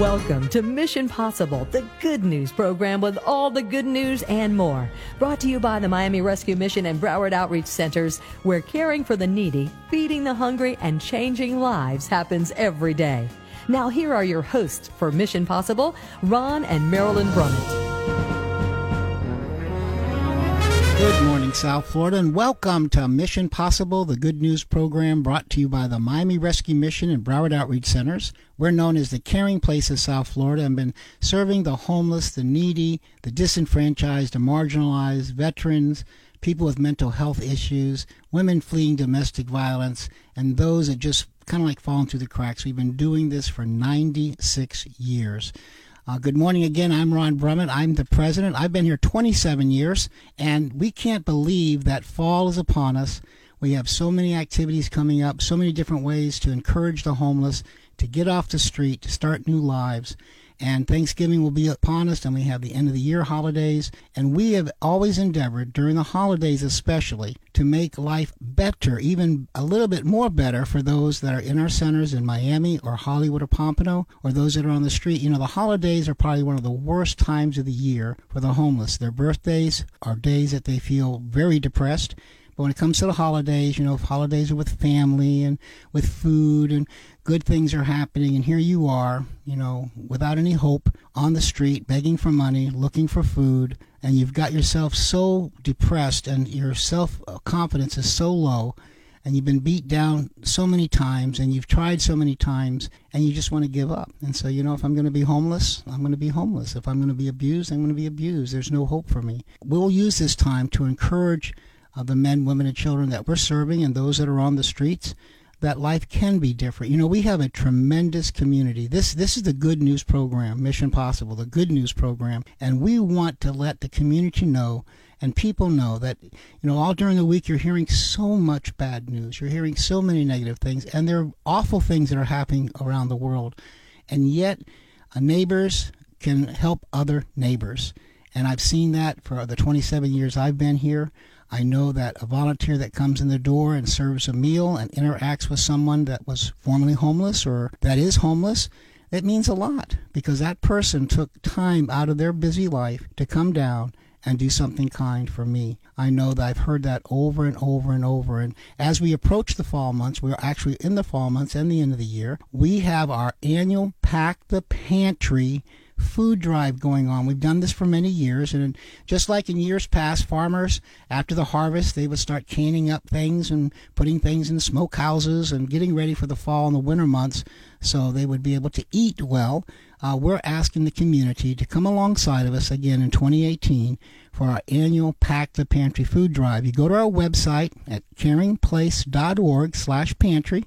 Welcome to Mission Possible, the good news program with all the good news and more. Brought to you by the Miami Rescue Mission and Broward Outreach Centers, where caring for the needy, feeding the hungry, and changing lives happens every day. Now, here are your hosts for Mission Possible, Ron and Marilyn Brummett. Good morning, South Florida, and welcome to Mission Possible, the good news program brought to you by the Miami Rescue Mission and Broward Outreach Centers. We're known as the caring place of South Florida and been serving the homeless, the needy, the disenfranchised, the marginalized, veterans, people with mental health issues, women fleeing domestic violence, and those that just kind of like falling through the cracks. We've been doing this for 96 years. Uh, good morning again. I'm Ron Brummett. I'm the president. I've been here 27 years, and we can't believe that fall is upon us. We have so many activities coming up, so many different ways to encourage the homeless to get off the street, to start new lives and Thanksgiving will be upon us, and we have the end of the year holidays. And we have always endeavored, during the holidays especially, to make life better, even a little bit more better for those that are in our centers in Miami or Hollywood or Pompano, or those that are on the street. You know, the holidays are probably one of the worst times of the year for the homeless. Their birthdays are days that they feel very depressed. But when it comes to the holidays, you know, holidays are with family and with food and good things are happening, and here you are, you know, without any hope on the street, begging for money, looking for food, and you've got yourself so depressed and your self confidence is so low and you've been beat down so many times and you've tried so many times and you just want to give up. And so, you know, if I'm going to be homeless, I'm going to be homeless. If I'm going to be abused, I'm going to be abused. There's no hope for me. We'll use this time to encourage uh, the men, women, and children that we're serving and those that are on the streets that life can be different. You know, we have a tremendous community. This this is the good news program, Mission Possible, the good news program, and we want to let the community know and people know that you know all during the week you're hearing so much bad news. You're hearing so many negative things and there are awful things that are happening around the world. And yet, uh, neighbors can help other neighbors. And I've seen that for the 27 years I've been here. I know that a volunteer that comes in the door and serves a meal and interacts with someone that was formerly homeless or that is homeless, it means a lot because that person took time out of their busy life to come down and do something kind for me. I know that I've heard that over and over and over. And as we approach the fall months, we're actually in the fall months and the end of the year, we have our annual Pack the Pantry food drive going on. We've done this for many years, and just like in years past, farmers after the harvest they would start canning up things and putting things in smokehouses and getting ready for the fall and the winter months, so they would be able to eat well. Uh, we're asking the community to come alongside of us again in 2018 for our annual Pack the Pantry food drive. You go to our website at caringplace.org/pantry.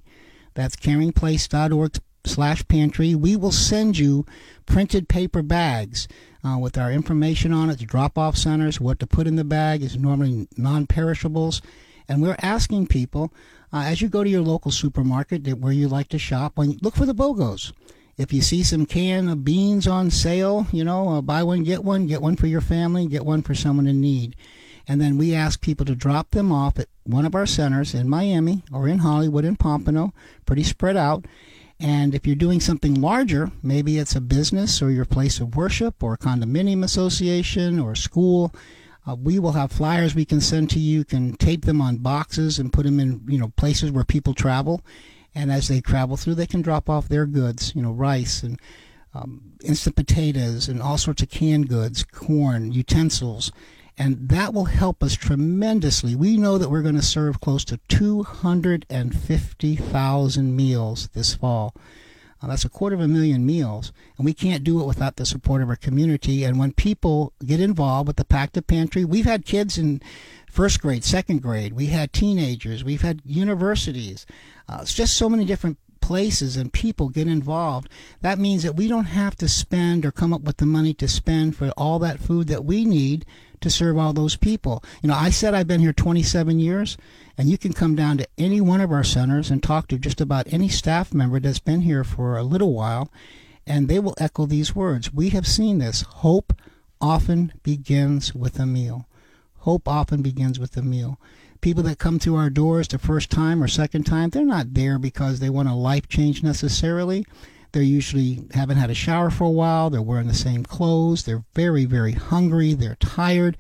That's caringplace.org slash pantry. We will send you printed paper bags uh, with our information on it, the drop off centers, what to put in the bag is normally non perishables. And we're asking people, uh, as you go to your local supermarket where you like to shop, when, look for the BOGOs. If you see some can of beans on sale, you know, uh, buy one, get one, get one for your family, get one for someone in need. And then we ask people to drop them off at one of our centers in Miami or in Hollywood in Pompano, pretty spread out. And if you're doing something larger, maybe it's a business or your place of worship or a condominium association or a school, uh, we will have flyers we can send to you. You can tape them on boxes and put them in you know places where people travel. And as they travel through, they can drop off their goods, you know, rice and um, instant potatoes and all sorts of canned goods, corn, utensils, and that will help us tremendously. We know that we're going to serve close to 250,000 meals this fall. Uh, that's a quarter of a million meals, and we can't do it without the support of our community. And when people get involved with the Pack the Pantry, we've had kids in first grade, second grade, we had teenagers, we've had universities. Uh, it's just so many different places and people get involved, that means that we don't have to spend or come up with the money to spend for all that food that we need to serve all those people. You know, I said I've been here 27 years, and you can come down to any one of our centers and talk to just about any staff member that's been here for a little while, and they will echo these words. We have seen this. Hope often begins with a meal. Hope often begins with a meal. People that come through our doors the first time or second time, they're not there because they want a life change necessarily. They usually haven't had a shower for a while. They're wearing the same clothes. They're very, very hungry. They're tired.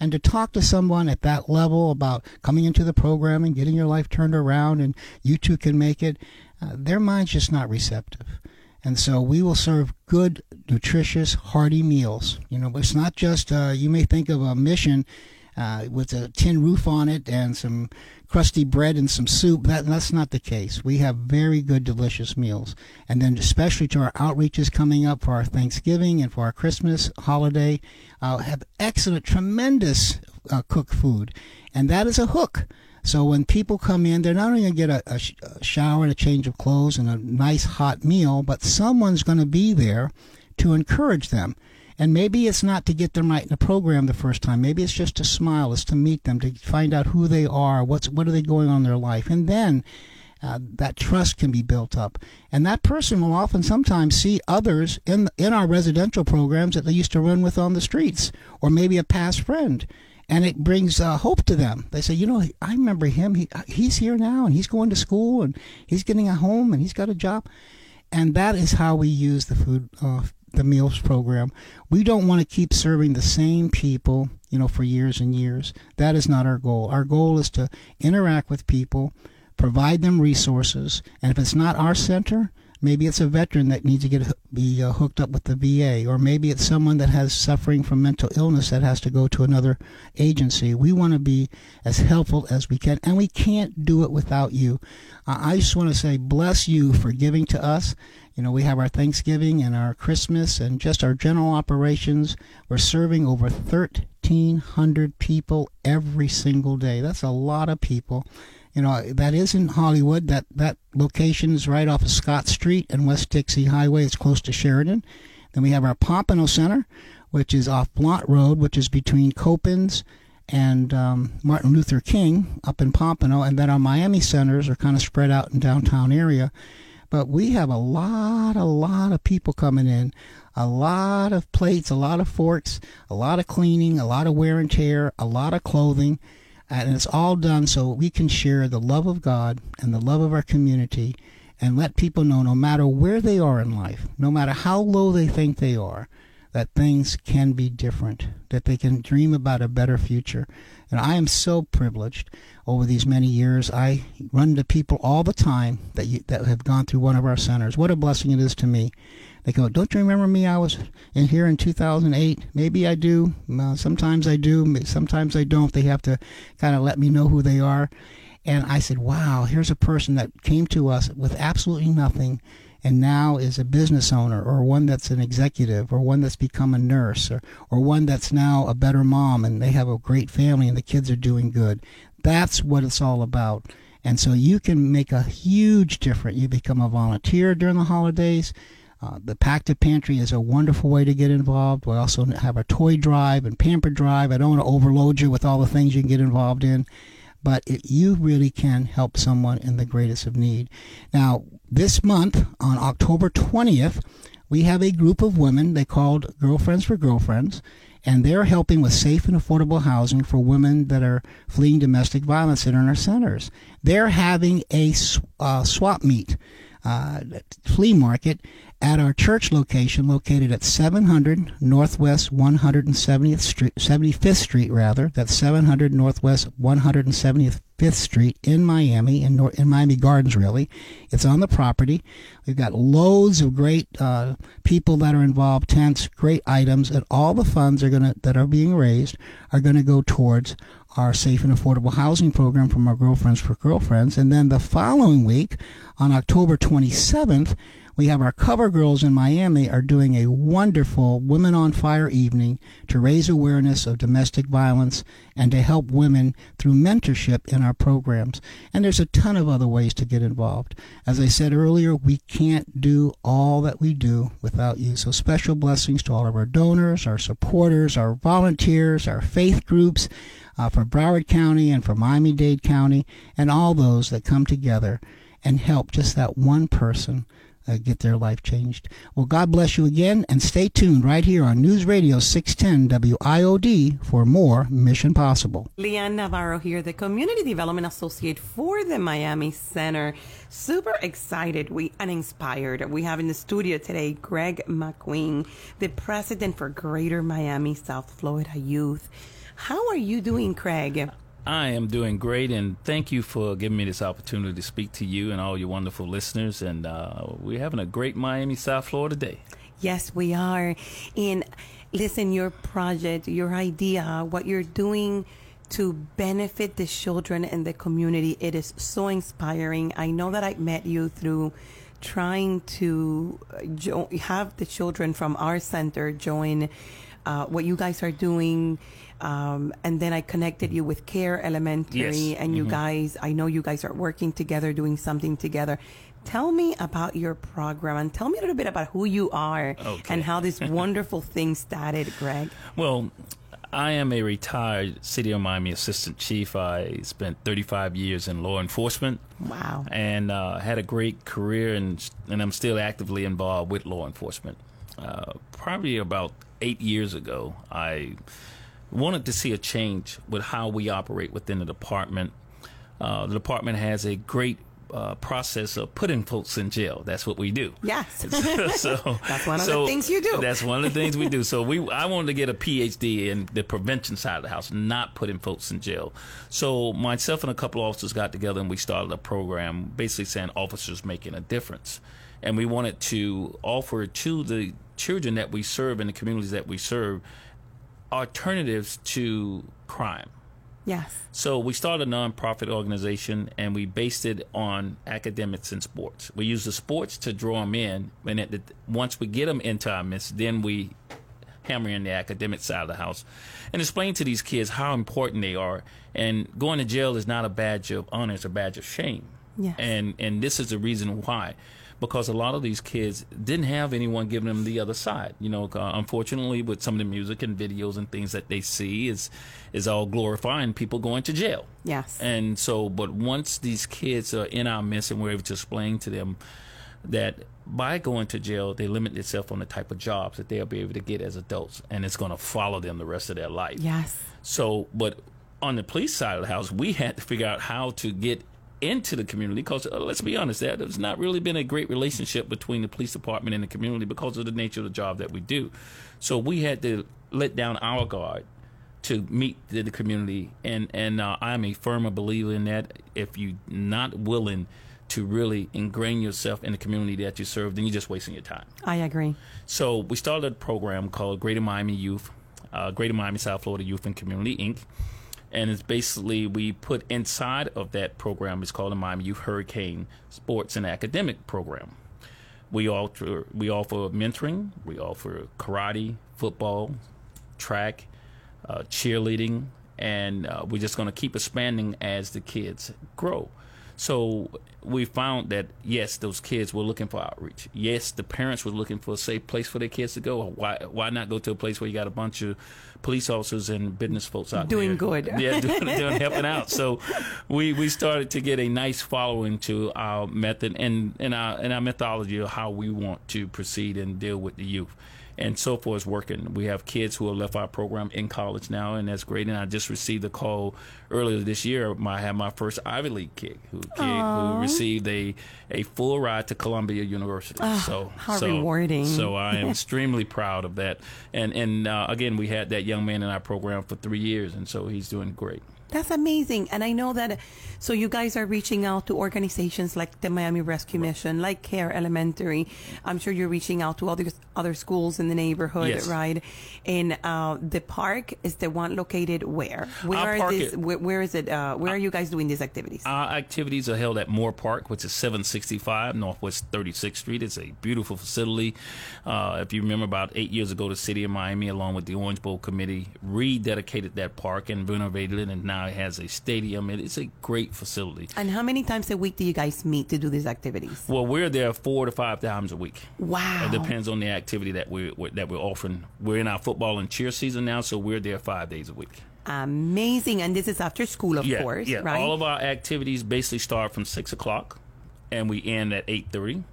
And to talk to someone at that level about coming into the program and getting your life turned around and you too can make it, uh, their mind's just not receptive. And so we will serve good, nutritious, hearty meals. You know, it's not just, uh, you may think of a mission uh, with a tin roof on it and some crusty bread and some soup. That, that's not the case. We have very good, delicious meals. And then, especially to our outreaches coming up for our Thanksgiving and for our Christmas holiday, uh, have excellent, tremendous uh, cooked food. And that is a hook. So when people come in, they're not only going to get a, a, sh- a shower and a change of clothes and a nice hot meal, but someone's going to be there to encourage them. And maybe it's not to get them right in the program the first time. Maybe it's just to smile, it's to meet them, to find out who they are, what's what are they going on in their life, and then uh, that trust can be built up. And that person will often sometimes see others in in our residential programs that they used to run with on the streets, or maybe a past friend. And it brings uh, hope to them. They say, you know, I remember him. He, he's here now, and he's going to school, and he's getting a home, and he's got a job. And that is how we use the food uh, the meals program. We don't want to keep serving the same people, you know, for years and years. That is not our goal. Our goal is to interact with people, provide them resources, and if it's not our center, maybe it's a veteran that needs to get be uh, hooked up with the VA, or maybe it's someone that has suffering from mental illness that has to go to another agency. We want to be as helpful as we can, and we can't do it without you. Uh, I just want to say, bless you for giving to us you know, we have our Thanksgiving and our Christmas and just our general operations. We're serving over 1,300 people every single day. That's a lot of people. You know, that is in Hollywood. That, that location is right off of Scott Street and West Dixie Highway. It's close to Sheridan. Then we have our Pompano Center, which is off Blount Road, which is between Copans and um, Martin Luther King up in Pompano. And then our Miami centers are kind of spread out in downtown area. But we have a lot, a lot of people coming in, a lot of plates, a lot of forks, a lot of cleaning, a lot of wear and tear, a lot of clothing. And it's all done so we can share the love of God and the love of our community and let people know no matter where they are in life, no matter how low they think they are, that things can be different, that they can dream about a better future. And I am so privileged over these many years. I run to people all the time that you, that have gone through one of our centers. What a blessing it is to me. They go, "Don't you remember me? I was in here in 2008. Maybe I do. Sometimes I do. Sometimes I don't. They have to kind of let me know who they are." And I said, "Wow, here's a person that came to us with absolutely nothing." And now is a business owner or one that's an executive or one that's become a nurse or, or one that's now a better mom and they have a great family and the kids are doing good. That's what it's all about. And so you can make a huge difference. You become a volunteer during the holidays. Uh, the Pack the Pantry is a wonderful way to get involved. We also have a toy drive and pamper drive. I don't want to overload you with all the things you can get involved in, but it, you really can help someone in the greatest of need. Now, this month, on October 20th, we have a group of women they called Girlfriends for Girlfriends, and they're helping with safe and affordable housing for women that are fleeing domestic violence in our centers. They're having a uh, swap meet, uh, flea market at our church location located at 700 Northwest 170th Street, 75th Street rather. That's 700 Northwest 170th Fifth Street in Miami, in, in Miami Gardens, really. It's on the property. We've got loads of great uh, people that are involved, tents, great items, and all the funds are gonna that are being raised are going to go towards our safe and affordable housing program from our Girlfriends for Girlfriends. And then the following week, on October 27th, we have our cover girls in Miami are doing a wonderful Women on Fire evening to raise awareness of domestic violence and to help women through mentorship in our programs. And there's a ton of other ways to get involved. As I said earlier, we can't do all that we do without you. So special blessings to all of our donors, our supporters, our volunteers, our faith groups, uh, for Broward County and for Miami-Dade County, and all those that come together and help just that one person uh, get their life changed. Well, God bless you again, and stay tuned right here on News Radio 610 WIOD for more Mission Possible. Leanne Navarro here, the Community Development Associate for the Miami Center. Super excited we and inspired. We have in the studio today Craig McQueen, the president for Greater Miami South Florida Youth. How are you doing, Craig? I am doing great, and thank you for giving me this opportunity to speak to you and all your wonderful listeners. And uh, we're having a great Miami, South Florida day. Yes, we are. And listen, your project, your idea, what you're doing to benefit the children in the community, it is so inspiring. I know that I met you through trying to jo- have the children from our center join uh, what you guys are doing um, and then I connected you with Care Elementary, yes. and you mm-hmm. guys, I know you guys are working together, doing something together. Tell me about your program and tell me a little bit about who you are okay. and how this wonderful thing started, Craig. Well, I am a retired City of Miami Assistant Chief. I spent 35 years in law enforcement. Wow. And uh, had a great career, and, and I'm still actively involved with law enforcement. Uh, probably about eight years ago, I wanted to see a change with how we operate within the department. Uh, the department has a great uh, process of putting folks in jail. That's what we do. Yes. so that's one of so the things you do. That's one of the things we do. So we, I wanted to get a PhD in the prevention side of the house, not putting folks in jail. So myself and a couple of officers got together and we started a program, basically saying officers making a difference, and we wanted to offer to the children that we serve in the communities that we serve alternatives to crime. Yes. So we started a nonprofit organization and we based it on academics and sports. We use the sports to draw them in, and the, once we get them into our midst, then we hammer in the academic side of the house and explain to these kids how important they are. And going to jail is not a badge of honor; it's a badge of shame. Yes. And and this is the reason why because a lot of these kids didn't have anyone giving them the other side. You know, uh, unfortunately, with some of the music and videos and things that they see is is all glorifying people going to jail. Yes. And so, but once these kids are in our midst and we're able to explain to them that by going to jail, they limit themselves on the type of jobs that they'll be able to get as adults, and it's going to follow them the rest of their life. Yes. So, but on the police side of the house, we had to figure out how to get into the community because uh, let's be honest, there, there's not really been a great relationship between the police department and the community because of the nature of the job that we do. So we had to let down our guard to meet the, the community, and and uh, I'm a firm believer in that. If you're not willing to really ingrain yourself in the community that you serve, then you're just wasting your time. I agree. So we started a program called Greater Miami Youth, uh, Greater Miami South Florida Youth and Community Inc and it's basically we put inside of that program it's called the Miami Youth Hurricane Sports and Academic Program. We offer we offer mentoring, we offer karate, football, track, uh, cheerleading, and uh, we're just going to keep expanding as the kids grow. So we found that yes, those kids were looking for outreach. Yes, the parents were looking for a safe place for their kids to go. Why why not go to a place where you got a bunch of police officers and business folks out there? doing there. good. Yeah, doing, doing helping out. So we we started to get a nice following to our method and and our and our methodology of how we want to proceed and deal with the youth and so forth is working. We have kids who have left our program in college now, and that's great. And I just received a call earlier this year. I had my first Ivy League kid who kid who received a a full ride to Columbia University. Oh, so how so, rewarding! So I am extremely proud of that. And and uh, again, we had that young man in our program for three years, and so he's doing great. That's amazing. And I know that, so you guys are reaching out to organizations like the Miami Rescue Mission, like Care Elementary. I'm sure you're reaching out to other, other schools in the neighborhood, yes. right? And uh, the park is the one located where? Where, are this, where, where is it? Uh, where are you guys doing these activities? Our activities are held at Moore Park, which is 765 Northwest 36th Street. It's a beautiful facility. Uh, if you remember about eight years ago, the city of Miami, along with the Orange Bowl Committee, rededicated that park and renovated it, and now now it has a stadium. It, it's a great facility. And how many times a week do you guys meet to do these activities? Well, we're there four to five times a week. Wow! It depends on the activity that we're, that we're offering. We're in our football and cheer season now, so we're there five days a week. Amazing, and this is after school, of yeah, course, yeah. right? All of our activities basically start from six o'clock, and we end at eight thirty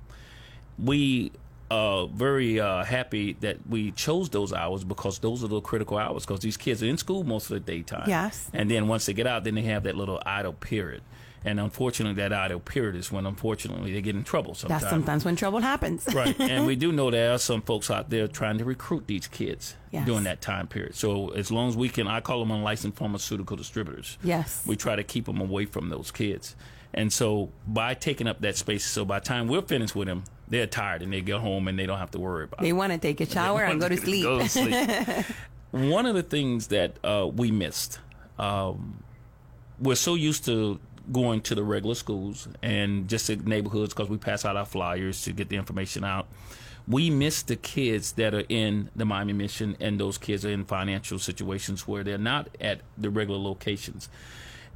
we uh, very uh, happy that we chose those hours because those are the critical hours because these kids are in school most of the daytime. Yes. And then once they get out, then they have that little idle period. And unfortunately, that idle period is when, unfortunately, they get in trouble sometimes. That's sometimes when trouble happens. right. And we do know there are some folks out there trying to recruit these kids Yes. during that time period. So as long as we can, I call them unlicensed pharmaceutical distributors. Yes. We try to keep them away from those kids. And so by taking up that space, so by the time we're finished with them, they're tired and they get home and they don't have to worry about They it. want to take a shower and go to sleep. Go to sleep. One of the things that uh, we missed, um, we're so used to going to the regular schools and just the neighborhoods because we pass out our flyers to get the information out. We miss the kids that are in the Miami Mission, and those kids are in financial situations where they're not at the regular locations.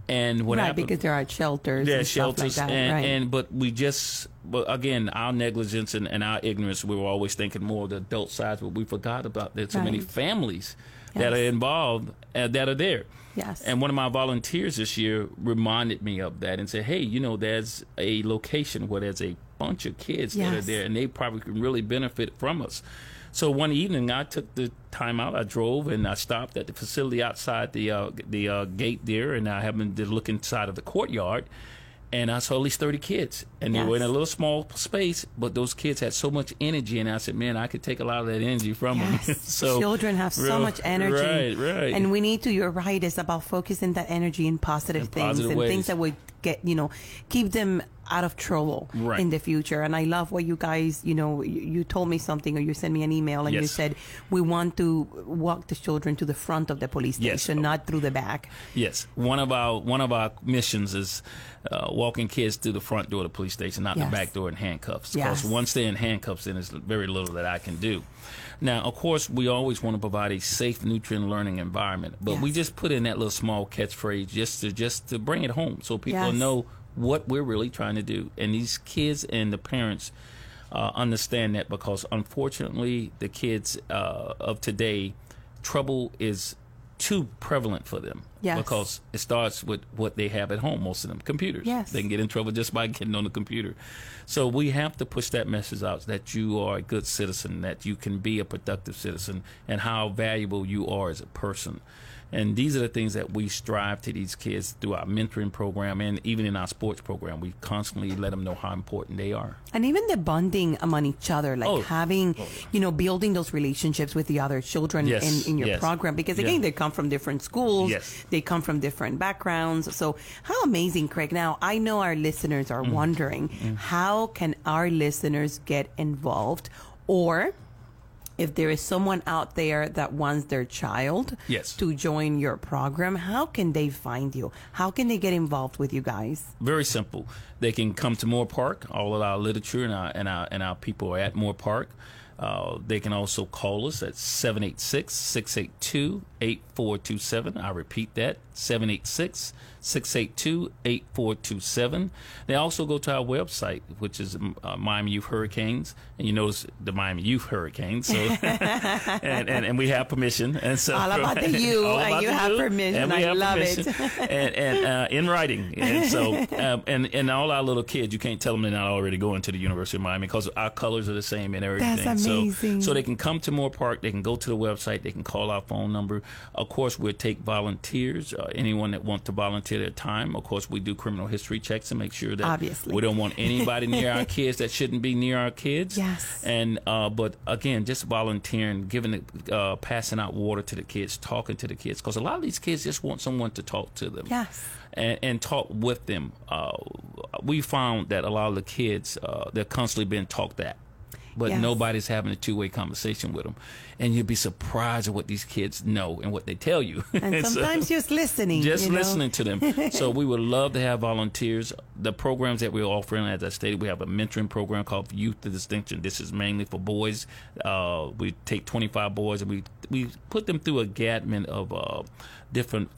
And what right, happened, because there are shelters there are and stuff shelters, like that. and, right. and but we just, but again, our negligence and, and our ignorance, we were always thinking more of the adult side, but we forgot about there's so many Right. families that are involved uh, that are there. Yes. And one of my volunteers this year reminded me of that and said, "Hey, you know, there's a location where there's a bunch of kids that are there, and they probably can really benefit from us." So one evening, I took the time out. I drove and I stopped at the facility outside the uh, the uh, gate there, and I happened to look inside of the courtyard, and I saw at least thirty kids, and they were in a little small space, but those kids had so much energy, and I said, "Man, I could take a lot of that energy from them." Yes. so children have so real- much energy. Right, right. And we need to, you're right, it's about focusing that energy in positive In things positive and ways. things that would get, you know, keep them out of trouble Right. in the future. And I love what you guys, you know, you, you told me something or you sent me an email and you said, we want to walk the children to the front of the police Yes. station, not through the back. Yes, one of our one of our missions is uh, walking kids through the front door of the police station, not Yes. the back door in handcuffs. Yes. Because once they're in handcuffs, then there's very little that I can do. Now, of course, we always want to provide a safe, nutrient learning environment, but we just put in that little small catchphrase just to just to bring it home, so people Yes. know what we're really trying to do, and these kids and the parents. Uh, understand that because unfortunately the kids uh, of today trouble is too prevalent for them Yes. because it starts with what they have at home most of them computers Yes. they can get in trouble just by getting on the computer so we have to push that message out that you are a good citizen that you can be a productive citizen and how valuable you are as a person and these are the things that we strive to these kids through our mentoring program and even in our sports program we constantly let them know how important they are And even the bonding among each other, like Oh. having, you know, building those relationships with the other children Yes, in, in your yes. program. Because Yeah. again, they come from different schools. Yes. They come from different backgrounds. So how amazing, Craig. Now, I know our listeners Mm. are wondering, how can our listeners get involved? Or if there is someone out there that wants their child Yes. to join your program, how can they find you? How can they get involved with you guys? Very simple. They can come to Moore Park. All of our literature and our and our, and our people are at Moore Park. Uh, they can also call us at 786 682 8427. I repeat that 786 682 8427. They also go to our website, which is uh, Miami Youth Hurricanes. And you notice the Miami Youth Hurricanes. So, and, and, and we have permission. And so All about the you, and you have you, permission. I have love it. permission. and, and uh, in writing. And so, um, and and all our little kids, you can't tell them they're not already going to the University of Miami because our colors are the same and everything. That's amazing. So, so they can come to Moore Park. They can go to the website. They can call our phone number. Of course, we'll take volunteers. Uh, anyone that wants to volunteer their time. Of course, we do criminal history checks to make sure that Obviously. we don't want anybody near our kids that shouldn't be near our kids. Yes. And uh, but again, just volunteering, giving, it, uh, passing out water to the kids, talking to the kids, because a lot of these kids just want someone to talk to them Yes. and, and talk with them. Uh, we found that a lot of the kids, uh, they're constantly being talked at, but Yes. nobody's having a two way conversation with them. And you'd be surprised at what these kids know and what they tell you. And So- sometimes just listening. just you know? listening to them. so we would love to have volunteers. The programs that we're offering, as I stated, we have a mentoring program called Youth to Distinction. This is mainly for boys. Uh, we take 25 boys and we we put them through a gamut of uh, different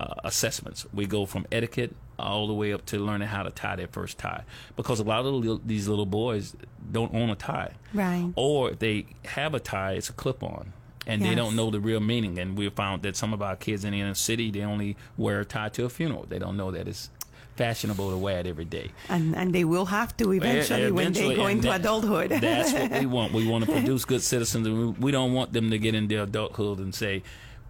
uh, assessments. We go from etiquette all the way up to learning how to tie their first tie, because a lot of the these little boys don't own a tie, Right. Or if they have a tie, it's a clip-on. And they don't know the real meaning. And we found that some of our kids in the inner city, they only wear a tie to a funeral. They don't know that it's fashionable to wear it every day. And, and they will have to eventually, when they go into that, adulthood. that's what we want. We want to produce good citizens, and we, we don't want them to get into adulthood and say,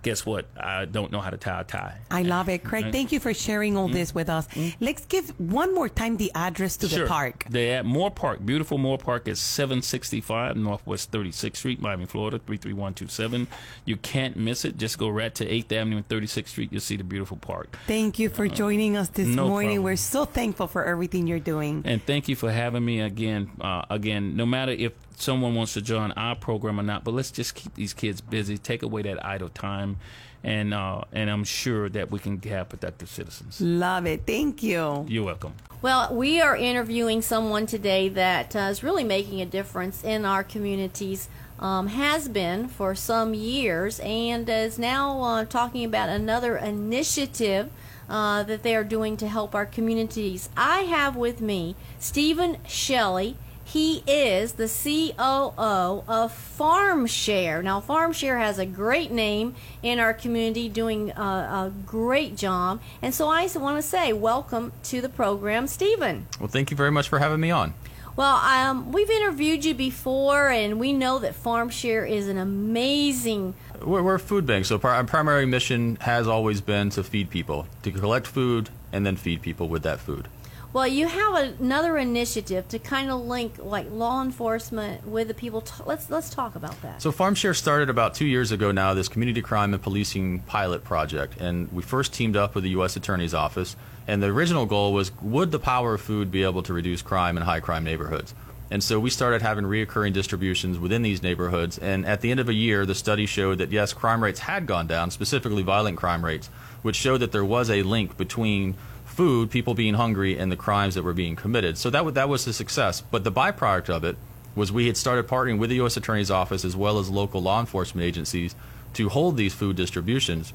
guess what? I don't know how to tie a tie. I love it. Craig, thank you for sharing all Mm-hmm. this with us. Let's give one more time the address to the park. They're at Moore Park. Beautiful Moore Park is 765 Northwest 36th Street, Miami, Florida, 33127. You can't miss it. Just go right to 8th Avenue and 36th Street. You'll see the beautiful park. Thank you for joining us this Uh, no morning. problem. We're so thankful for everything you're doing. And thank you for having me again. Uh, again, no matter if someone wants to join our program or not, but let's just keep these kids busy. Take away that idle time, and uh, and I'm sure that we can have productive citizens. Love it. Thank you. You're welcome. Well, we are interviewing someone today that uh, is really making a difference in our communities. Um, has been for some years and is now uh, talking about another initiative uh, that they are doing to help our communities. I have with me Stephen Shelley. He is the COO of FarmShare. Now, FarmShare has a great name in our community, doing uh, a great job. And so I want to say, welcome to the program, Stephen. Well, thank you very much for having me on. Well, um, we've interviewed you before, and we know that FarmShare is an amazing. We're, we're a food bank, so our primary mission has always been to feed people, to collect food and then feed people with that food. Well, you have another initiative to kind of link like law enforcement with the people. Let's let's talk about that. So FarmShare started about two years ago now, this community crime and policing pilot project. And we first teamed up with the U.S. Attorney's Office. And the original goal was, would the power of food be able to reduce crime in high crime neighborhoods? And so we started having reoccurring distributions within these neighborhoods. And at the end of a year, the study showed that yes, crime rates had gone down, specifically violent crime rates, which showed that there was a link between food, people being hungry, and the crimes that were being committed. So that, w- that was a success. But the byproduct of it was we had started partnering with the U.S. Attorney's Office as well as local law enforcement agencies to hold these food distributions.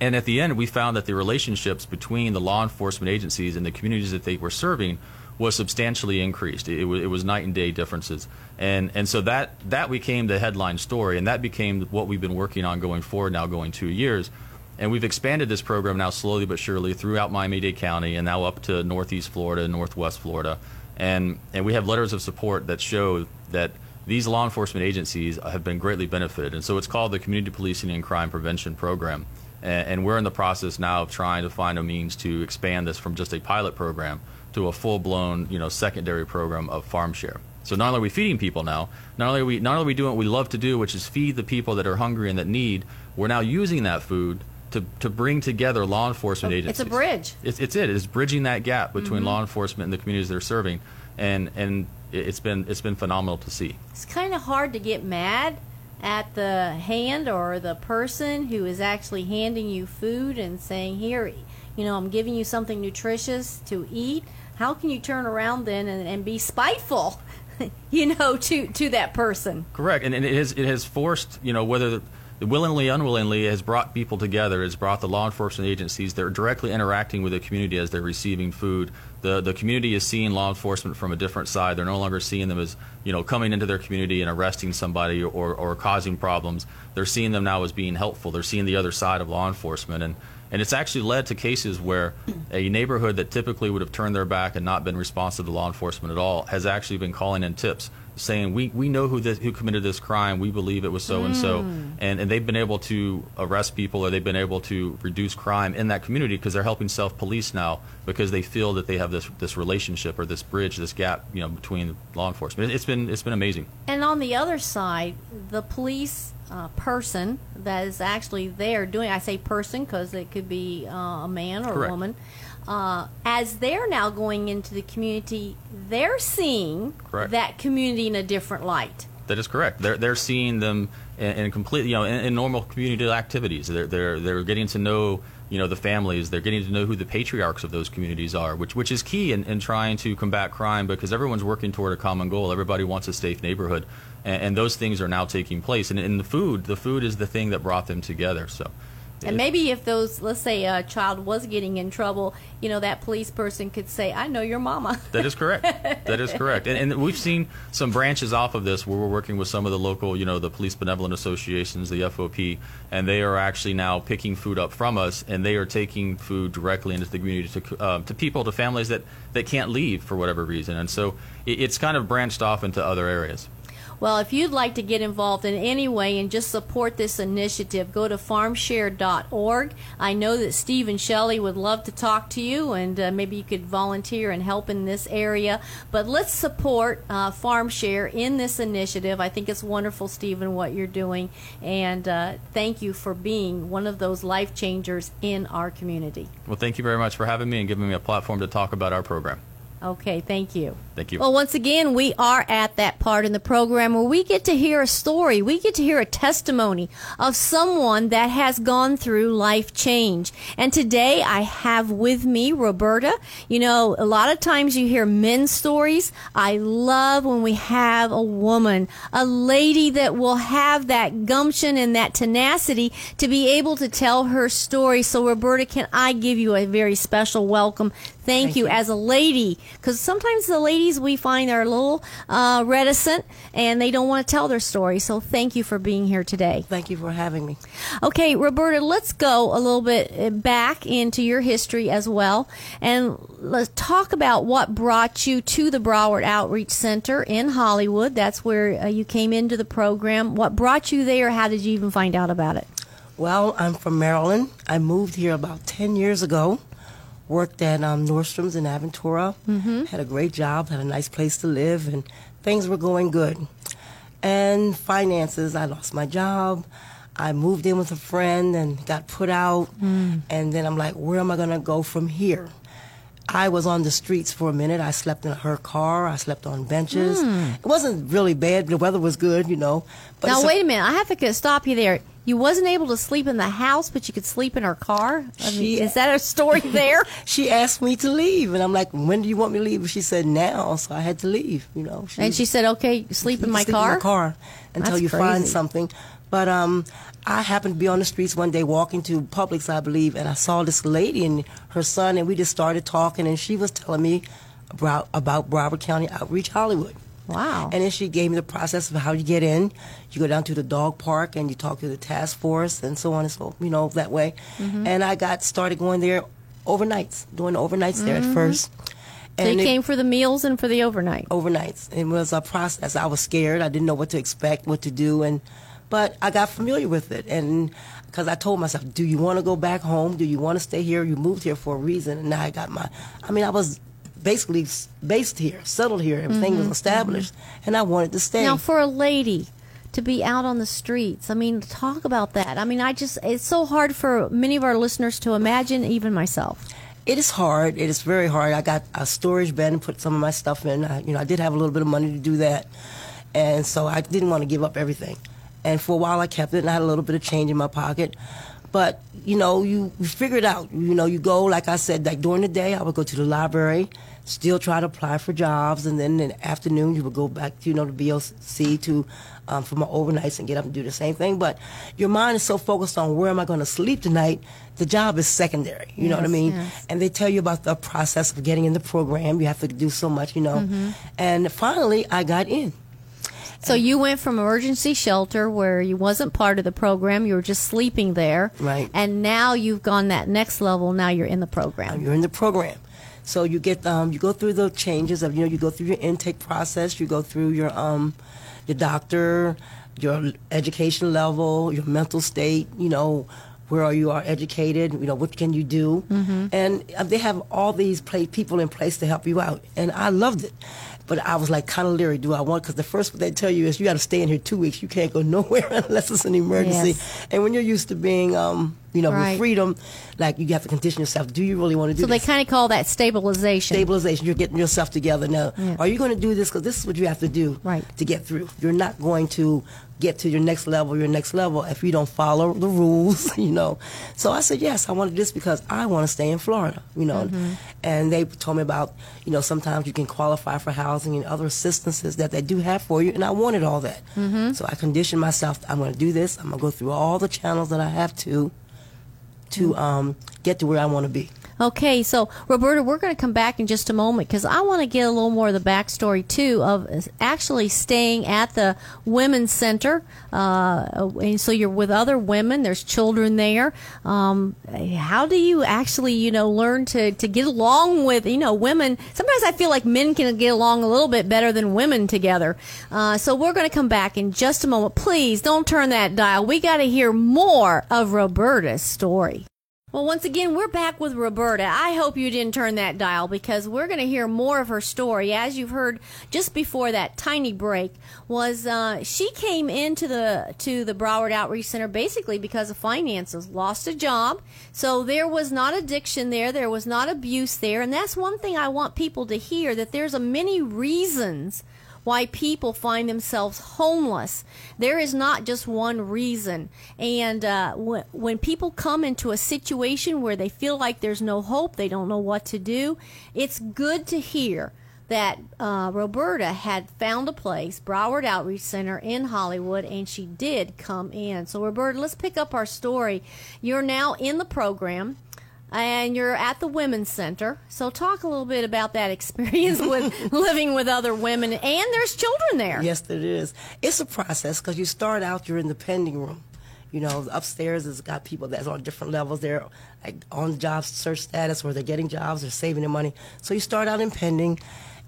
And at the end, we found that the relationships between the law enforcement agencies and the communities that they were serving was substantially increased. It, was, it was night and day differences. And, and so that, that became the headline story, and that became what we've been working on going forward now, going two years. And we've expanded this program now slowly but surely throughout Miami-Dade County and now up to Northeast Florida, and Northwest Florida. And, and we have letters of support that show that these law enforcement agencies have been greatly benefited. And so it's called the Community Policing and Crime Prevention Program. And, and we're in the process now of trying to find a means to expand this from just a pilot program to a full-blown, you know, secondary program of FarmShare. So not only are we feeding people now, not only are we not only are we doing what we love to do, which is feed the people that are hungry and that need, we're now using that food to, to bring together law enforcement agencies. It's a bridge. It's, it's it. It's bridging that gap between mm-hmm. law enforcement and the communities they're serving, and and it- it's been it's been phenomenal to see. It's kind of hard to get mad at the hand or the person who is actually handing you food and saying, "Here, you know, I'm giving you something nutritious to eat." How can you turn around then and, and be spiteful, you know, to to that person? Correct, and, and it has it has forced you know whether willingly unwillingly has brought people together. It's brought the law enforcement agencies. They're directly interacting with the community as they're receiving food. The the community is seeing law enforcement from a different side. They're no longer seeing them as you know coming into their community and arresting somebody or or causing problems. They're seeing them now as being helpful. They're seeing the other side of law enforcement and. And it's actually led to cases where a neighborhood that typically would have turned their back and not been responsive to law enforcement at all has actually been calling in tips saying we, we know who this, who committed this crime. We believe it was so and so. And and they've been able to arrest people or they've been able to reduce crime in that community because they're helping self police now because they feel that they have this this relationship or this bridge this gap you know between law enforcement. It's been it's been amazing. And on the other side, the police uh, person that is actually there doing, I say person because it could be uh, a man or Correct. a woman, uh, as they're now going into the community, they're seeing Correct. that community in a different light. That is correct. They're they're seeing them in, in completely, you know, in, in normal community activities. They're they're they're getting to know, you know, the families. They're getting to know who the patriarchs of those communities are, which which is key in, in trying to combat crime because everyone's working toward a common goal. Everybody wants a safe neighborhood, and, and those things are now taking place. And in the food, the food is the thing that brought them together. So. And maybe if those, let's say a child was getting in trouble, you know, that police person could say, I know your mama. That is correct. that is correct. And, and we've seen some branches off of this where we're working with some of the local, you know, the police benevolent associations, the FOP, and they are actually now picking food up from us, and they are taking food directly into the community to, uh, to people, to families that, that can't leave for whatever reason. And so it, it's kind of branched off into other areas. Well, if you'd like to get involved in any way and just support this initiative, go to farmshare.org. I know that Stephen Shelley would love to talk to you, and uh, maybe you could volunteer and help in this area. But let's support uh, FarmShare in this initiative. I think it's wonderful, Stephen, what you're doing, and uh, thank you for being one of those life changers in our community. Well, thank you very much for having me and giving me a platform to talk about our program. Okay, thank you. Thank you. Well, once again, we are at that part in the program where we get to hear a story. We get to hear a testimony of someone that has gone through life change. And today I have with me Roberta. You know, a lot of times you hear men's stories. I love when we have a woman, a lady that will have that gumption and that tenacity to be able to tell her story. So, Roberta, can I give you a very special welcome? Thank, Thank you, you. as a lady, because sometimes the ladies we find are a little uh, reticent and they don't want to tell their story. So thank you for being here today. Thank you for having me. Okay, Roberta, let's go a little bit uh, back into your history as well, and let's talk about what brought you to the Broward Outreach Center in Hollywood. That's where uh, you came into the program. What brought you there? How did you even find out about it? Well, I'm from Maryland. I moved here about 10 years ago. Worked at um, Nordstrom's in Aventura. Mm-hmm. Had a great job, had a nice place to live, and things were going good. And finances, I lost my job. I moved in with a friend and got put out. And then I'm like, where am I going to go from here? I was on the streets for a minute. I slept in her car. I slept on benches. It wasn't really bad. The weather was good, you know. But now a- wait a minute. I have to stop you there. You wasn't able to sleep in the house, but you could sleep in her car. I mean, She- is that a story there? she asked me to leave, and I'm like, "When do you want me to leave?" She said, "Now." So I had to leave. You know. and she said, "Okay, sleep in my sleep car." In my car until That's you find something. But um, I happened to be on the streets one day walking to Publix, I believe, and I saw this lady and her son, and we just started talking, and she was telling me about about Broward County Outreach Hollywood. Wow. And then she gave me the process of how you get in. You go down to the dog park and you talk to the task force and so on and so, you know, that way. Mm-hmm. And I got started going there overnights, doing overnights there at first. Mm-hmm. so you it- came for the meals and for the overnight. overnights. It was a process. I was scared. I didn't know what to expect, what to do, and but I got familiar with it. And because I told myself, do you want to go back home? Do you want to stay here? You moved here for a reason, and now I got my. I mean, I was basically based here, settled here. Everything was mm-hmm. established, mm-hmm. and I wanted to stay. Now, for a lady to be out on the streets, I mean, talk about that. I mean, I just, it's so hard for many of our listeners to imagine, even myself. It is hard. It is very hard. I got a storage bin and put some of my stuff in. I, you know, I did have a little bit of money to do that, and so I didn't want to give up everything. And for a while, I kept it, and I had a little bit of change in my pocket. But you know, you, you figure it out. You know, you go like I said, like during the day, I would go to the library, still try to apply for jobs, and then in the afternoon, you would go back to you know the BOC to um, for my overnights and get up and do the same thing. But your mind is so focused on where am I going to sleep tonight, the job is secondary. You know what I mean? yes. and they tell you about the process of getting in the program. You have to do so much, you know. Mm-hmm. And finally, I got in. So you went from emergency shelter where you wasn't part of the program, you were just sleeping there. Right. And now you've gone that next level, now you're in the program. You're in the program. So you get um, you go through the changes of you know you go through your intake process. You go through your um, your doctor, your education level, your mental state. You know where are you are educated. You know what can you do, and uh, they have all these pla people in place to help you out. And I loved it. But I was like kind of leery. Do I want? Because the first what they tell you is you got to stay in here two weeks. You can't go nowhere unless it's an emergency. Yes. And when you're used to being, um, you know, Right. with freedom, like you have to condition yourself. Do you really want to do So they kind of call that stabilization. stabilization. You're getting yourself together now. Yeah. Are you going to do this? Because this is what you have to do Right. to get through. You're not going to get to your next level, your next level, if you don't follow the rules, you know. So I said, yes, I wanted this because I want to stay in Florida, you know. Mm-hmm. And they told me about, you know, sometimes you can qualify for housing and other assistances that they do have for you. And I wanted all that. Mm-hmm. So I conditioned myself, I'm going to do this. I'm going to go through all the channels that I have to to um, get to where I want to be. Okay, so Roberta, we're going to come back in just a moment because I want to get a little more of the backstory too of actually staying at the Women's Center. Uh, and so you're with other women. There's children there. Um, how do you actually, you know, learn to to get along with, you know, women? Sometimes I feel like men can get along a little bit better than women together. Uh, so we're going to come back in just a moment. Please don't turn that dial. We got to hear more of Roberta's story. Well, once again, we're back with Roberta. I hope you didn't turn that dial because we're going to hear more of her story. As you've heard just before that tiny break, was uh, she came into the to the Broward Outreach Center basically because of finances. Lost a job, so there was not addiction there, there was not abuse there, and that's one thing I want people to hear that there's a many reasons why people find themselves homeless. There is not just one reason. And uh, w- when people come into a situation where they feel like there's no hope, they don't know what to do, it's good to hear that uh, Roberta had found a place, Broward Outreach Center in Hollywood, and she did come in. So, Roberta, let's pick up our story. You're now in the program and you're at the Women's Center. So, talk a little bit about that experience with living with other women, and there's children there. Yes, there is. It's a process because you start out, you're in the pending room. You know, upstairs has got people that's on different levels. They're like on job search status, or they're getting jobs, or saving their money. So you start out in pending,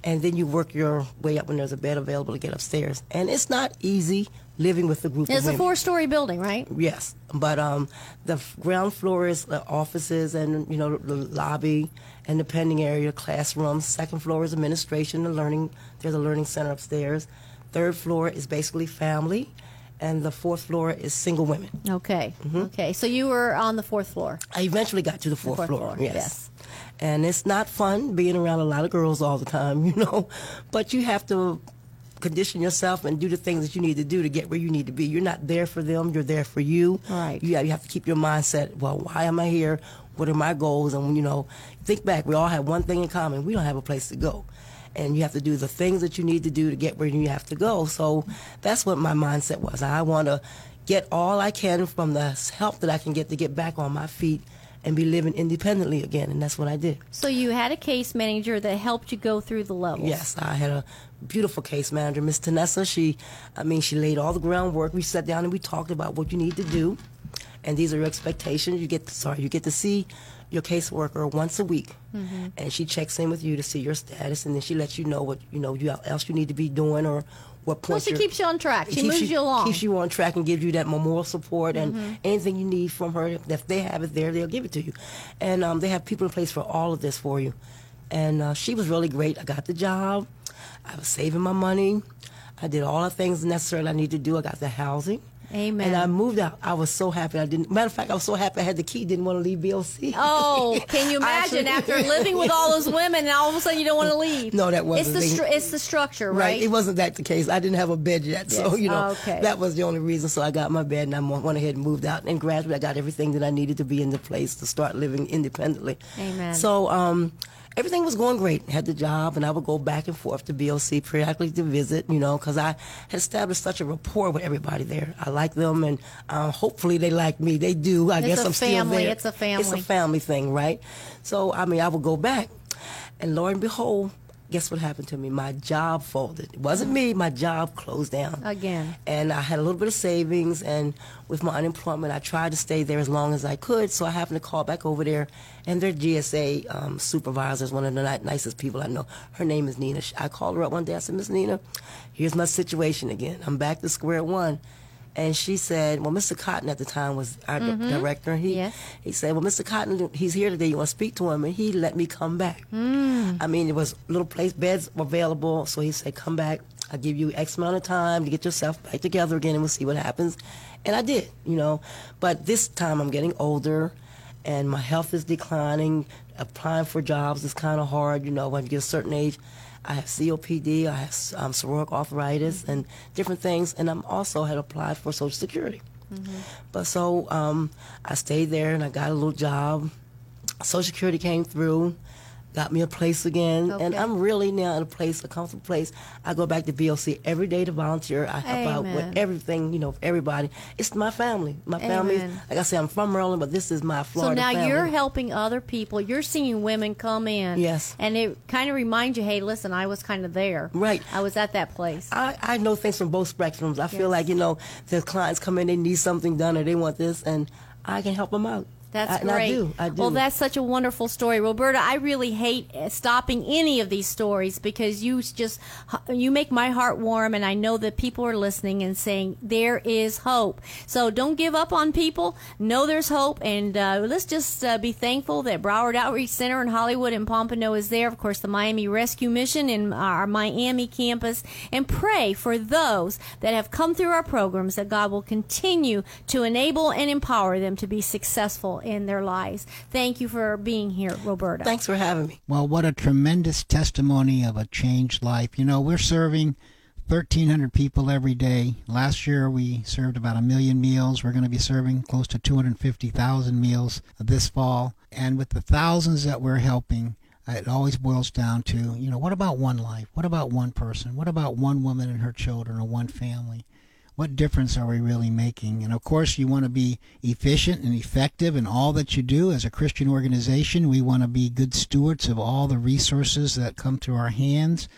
and then you work your way up when there's a bed available to get upstairs. And it's not easy living with the group it's. A four-story building, right? Yes, but um, the ground floor is the offices and you know the lobby and the pending area, classrooms. Second floor is administration and learning. There's a learning center upstairs. Third floor is basically family, and the fourth floor is single women. Okay. Mm-hmm. Okay. So you were on the fourth floor. I eventually got to the fourth, the fourth floor. floor. Yes. yes. And it's not fun being around a lot of girls all the time, you know, but you have to condition yourself and do the things that you need to do to get where you need to be. You're not there for them, you're there for you. Right. You, you have to keep your mindset, well, why am I here? What are my goals? And, you know, think back, we all have one thing in common. We don't have a place to go. And you have to do the things that you need to do to get where you have to go. So that's what my mindset was. I want to get all I can from the help that I can get to get back on my feet and be living independently again, and that's what I did. So you had a case manager that helped you go through the levels. Yes, I had a beautiful case manager, Miss Tanessa. She, I mean, she laid all the groundwork. We sat down and we talked about what you need to do, and these are your expectations. You get, sorry, you get to see your caseworker once a week, mm-hmm. and she checks in with you to see your status, and then she lets you know what you know you else you need to be doing or what point. Well, she keeps you on track. She moves you, you, along. Keeps you on track and gives you that moral support and mm-hmm. anything you need from her. If they have it there, they'll give it to you. And um, they have people in place for all of this for you. And uh, she was really great. I got the job. I was saving my money. I did all the things necessary I needed to do. I got the housing. Amen. And I moved out. I was so happy. I didn't. Matter of fact, I was so happy I had the key. Didn't want to leave BOC. Oh, can you imagine after living with all those women and all of a sudden you don't want to leave? No, that wasn't. It's the stru- it's the structure, right? right? It wasn't that the case. I didn't have a bed yet, so you know okay. that was the only reason. So I got my bed and I went ahead and moved out. And gradually, I got everything that I needed to be in the place to start living independently. Amen. So um, everything was going great. Had the job, and I would go back and forth to BOC periodically to visit, you know, because I had established such a rapport with everybody there. I like them, and uh, hopefully they like me. They do. I it's guess I'm family. still there. It's a family. It's a family thing, right? So I mean, I would go back, and lo and behold, guess what happened to me? My job folded. It wasn't me. My job closed down again. And I had a little bit of savings, and with my unemployment, I tried to stay there as long as I could. So I happened to call back over there, and their GSA um, supervisor is one of the ni- nicest people I know. Her name is Nina. I called her up one day. I said, Miss Nina, here's my situation again. I'm back to square one. And she said, well, Mr. Cotton at the time was our mm-hmm. director. He yes. he said, well, Mr. Cotton, he's here today. You want to speak to him? And he let me come back. Mm. I mean, there was little place beds were available, so he said, come back. I'll give you X amount of time to get yourself back together again, and we'll see what happens. And I did, you know. But this time I'm getting older, and my health is declining. Applying for jobs is kind of hard, you know. When you get a certain age, I have COPD, I have um, psoriatic arthritis, and different things. And I'm also had applied for Social Security. Mm-hmm. But so um, I stayed there, and I got a little job. Social Security came through got me a place again, and I'm really now in a place, a comfortable place. I go back to BOC every day to volunteer. I help out with everything, you know, for everybody. It's my family. My family. Like I said, I'm from Maryland, but this is my Florida. So now family. you're helping other people. You're seeing women come in. Yes. And it kind of reminds you, hey, listen, I was kind of there. Right. I was at that place. I, I know things from both spectrums. I feel like, you know, the clients come in, they need something done or they want this, and I can help them out. That's I, great. I do. I do. Well, that's such a wonderful story, Roberta. I really hate uh, stopping any of these stories because you just you make my heart warm, and I know that people are listening and saying there is hope. So don't give up on people. Know there's hope, and uh, let's just uh, be thankful that Broward Outreach Center in Hollywood and Pompano is there. Of course, the Miami Rescue Mission in our Miami campus, and pray for those that have come through our programs that God will continue to enable and empower them to be successful in their lives. Thank you for being here, Roberta. Thanks for having me. Well, what a tremendous testimony of a changed life. You know, we're serving 1,300 people every day. Last year, we served about a million meals. We're going to be serving close to 250,000 meals this fall. And with the thousands that we're helping, uh, it always boils down to, you know, what about one life? What about one person? What about one woman and her children or one family? What difference are we really making? And of course, you want to be efficient and effective in all that you do. As a Christian organization, we want to be good stewards of all the resources that come through our hands,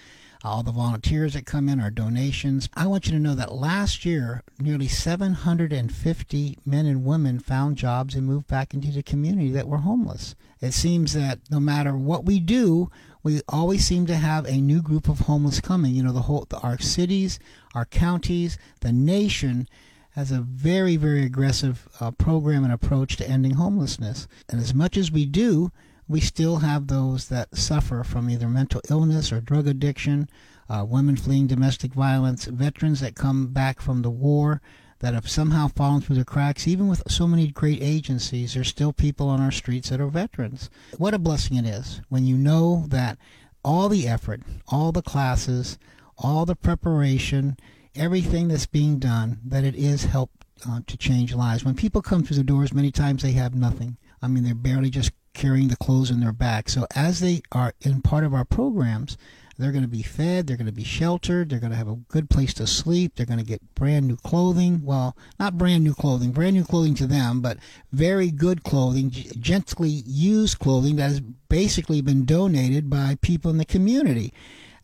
all the volunteers that come in, our donations. I want you to know that last year, nearly 750 men and women found jobs and moved back into the community that were homeless. It seems that no matter what we do, we always seem to have a new group of homeless coming. You know, the whole the, our cities, our counties, the nation has a very, very aggressive uh, program and approach to ending homelessness. And as much as we do, we still have those that suffer from either mental illness or drug addiction, uh, women fleeing domestic violence, veterans that come back from the war that have somehow fallen through the cracks. Even with so many great agencies, there's still people on our streets that are veterans. What a blessing it is when you know that all the effort, all the classes, all the preparation, everything that's being done, that it is help uh, to change lives. When people come through the doors, many times they have nothing. I mean, they're barely just carrying the clothes in their back. So as they are in part of our programs, they're going to be fed, they're going to be sheltered, they're going to have a good place to sleep, they're going to get brand new clothing. Well, not brand new clothing, brand new clothing to them, but very good clothing, gently used clothing that has basically been donated by people in the community.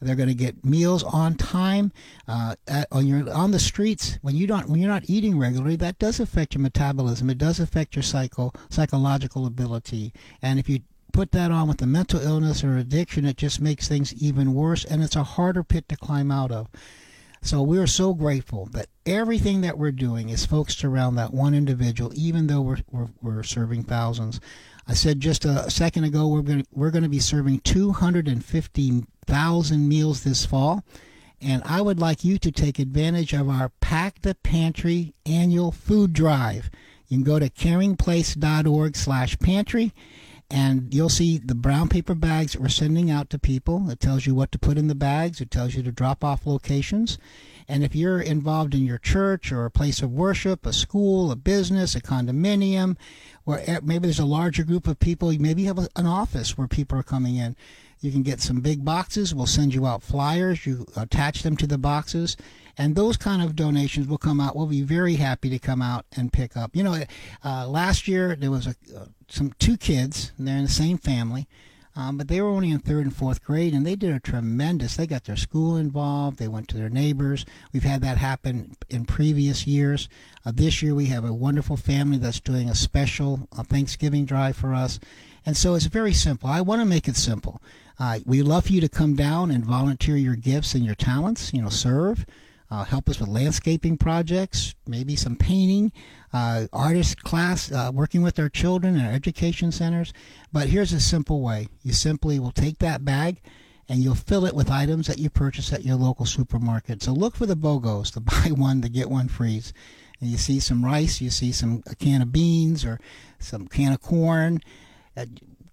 They're going to get meals on time. Uh, at, on your on the streets when you don't when you're not eating regularly, that does affect your metabolism. It does affect your psycho psychological ability. And if you put that on with a mental illness or addiction, it just makes things even worse, and it's a harder pit to climb out of. So we are so grateful that everything that we're doing is focused around that one individual, even though we're, we're, we're serving thousands. I said just a second ago we're going we're going to be serving 250,000 meals this fall, and I would like you to take advantage of our Pack the Pantry annual food drive. You can go to caringplace.org/pantry and you'll see the brown paper bags that we're sending out to people. It tells you what to put in the bags. It tells you to drop off locations. And if you're involved in your church or a place of worship, a school, a business, a condominium, e, maybe there's a larger group of people, maybe you have an office where people are coming in. You can get some big boxes. We'll send you out flyers. You attach them to the boxes. And those kind of donations will come out. We'll be very happy to come out and pick up. You know, uh, last year there was a, uh, some two kids, and they're in the same family, um, but they were only in third and fourth grade, and they did a tremendous. They got their school involved. They went to their neighbors. We've had that happen in previous years. Uh, this year we have a wonderful family that's doing a special uh, Thanksgiving drive for us, and so it's very simple. I want to make it simple. Uh, we love for you to come down and volunteer your gifts and your talents. You know, serve. Uh, help us with landscaping projects, maybe some painting, uh, artist class, uh, working with our children in our education centers. But here's a simple way you simply will take that bag and you'll fill it with items that you purchase at your local supermarket. So look for the BOGOs, the buy one, to get one free. And you see some rice, you see some a can of beans or some can of corn. Uh,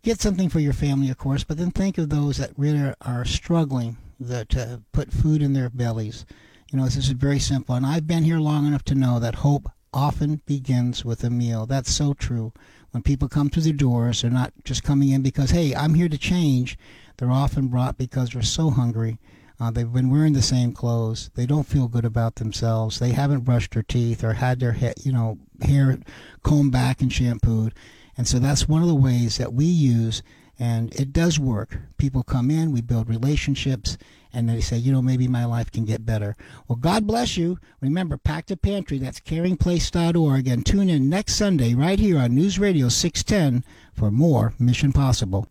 get something for your family, of course, but then think of those that really are, struggling to put food in their bellies. You know, this is very simple. And I've been here long enough to know that hope often begins with a meal. That's so true. when people come through the doors, they're not just coming in because, hey, I'm here to change. They're often brought because they're so hungry. Uh, they've been wearing the same clothes. They don't feel good about themselves. They haven't brushed their teeth or had their hair, you know, hair combed back and shampooed. And so that's one of the ways that we use, and it does work. People come in, we build relationships, and they say, you know, maybe my life can get better. Well, God bless you. Remember, Pack the Pantry, that's caringplace.org, and tune in next Sunday right here on News Radio 610 for more Mission Possible.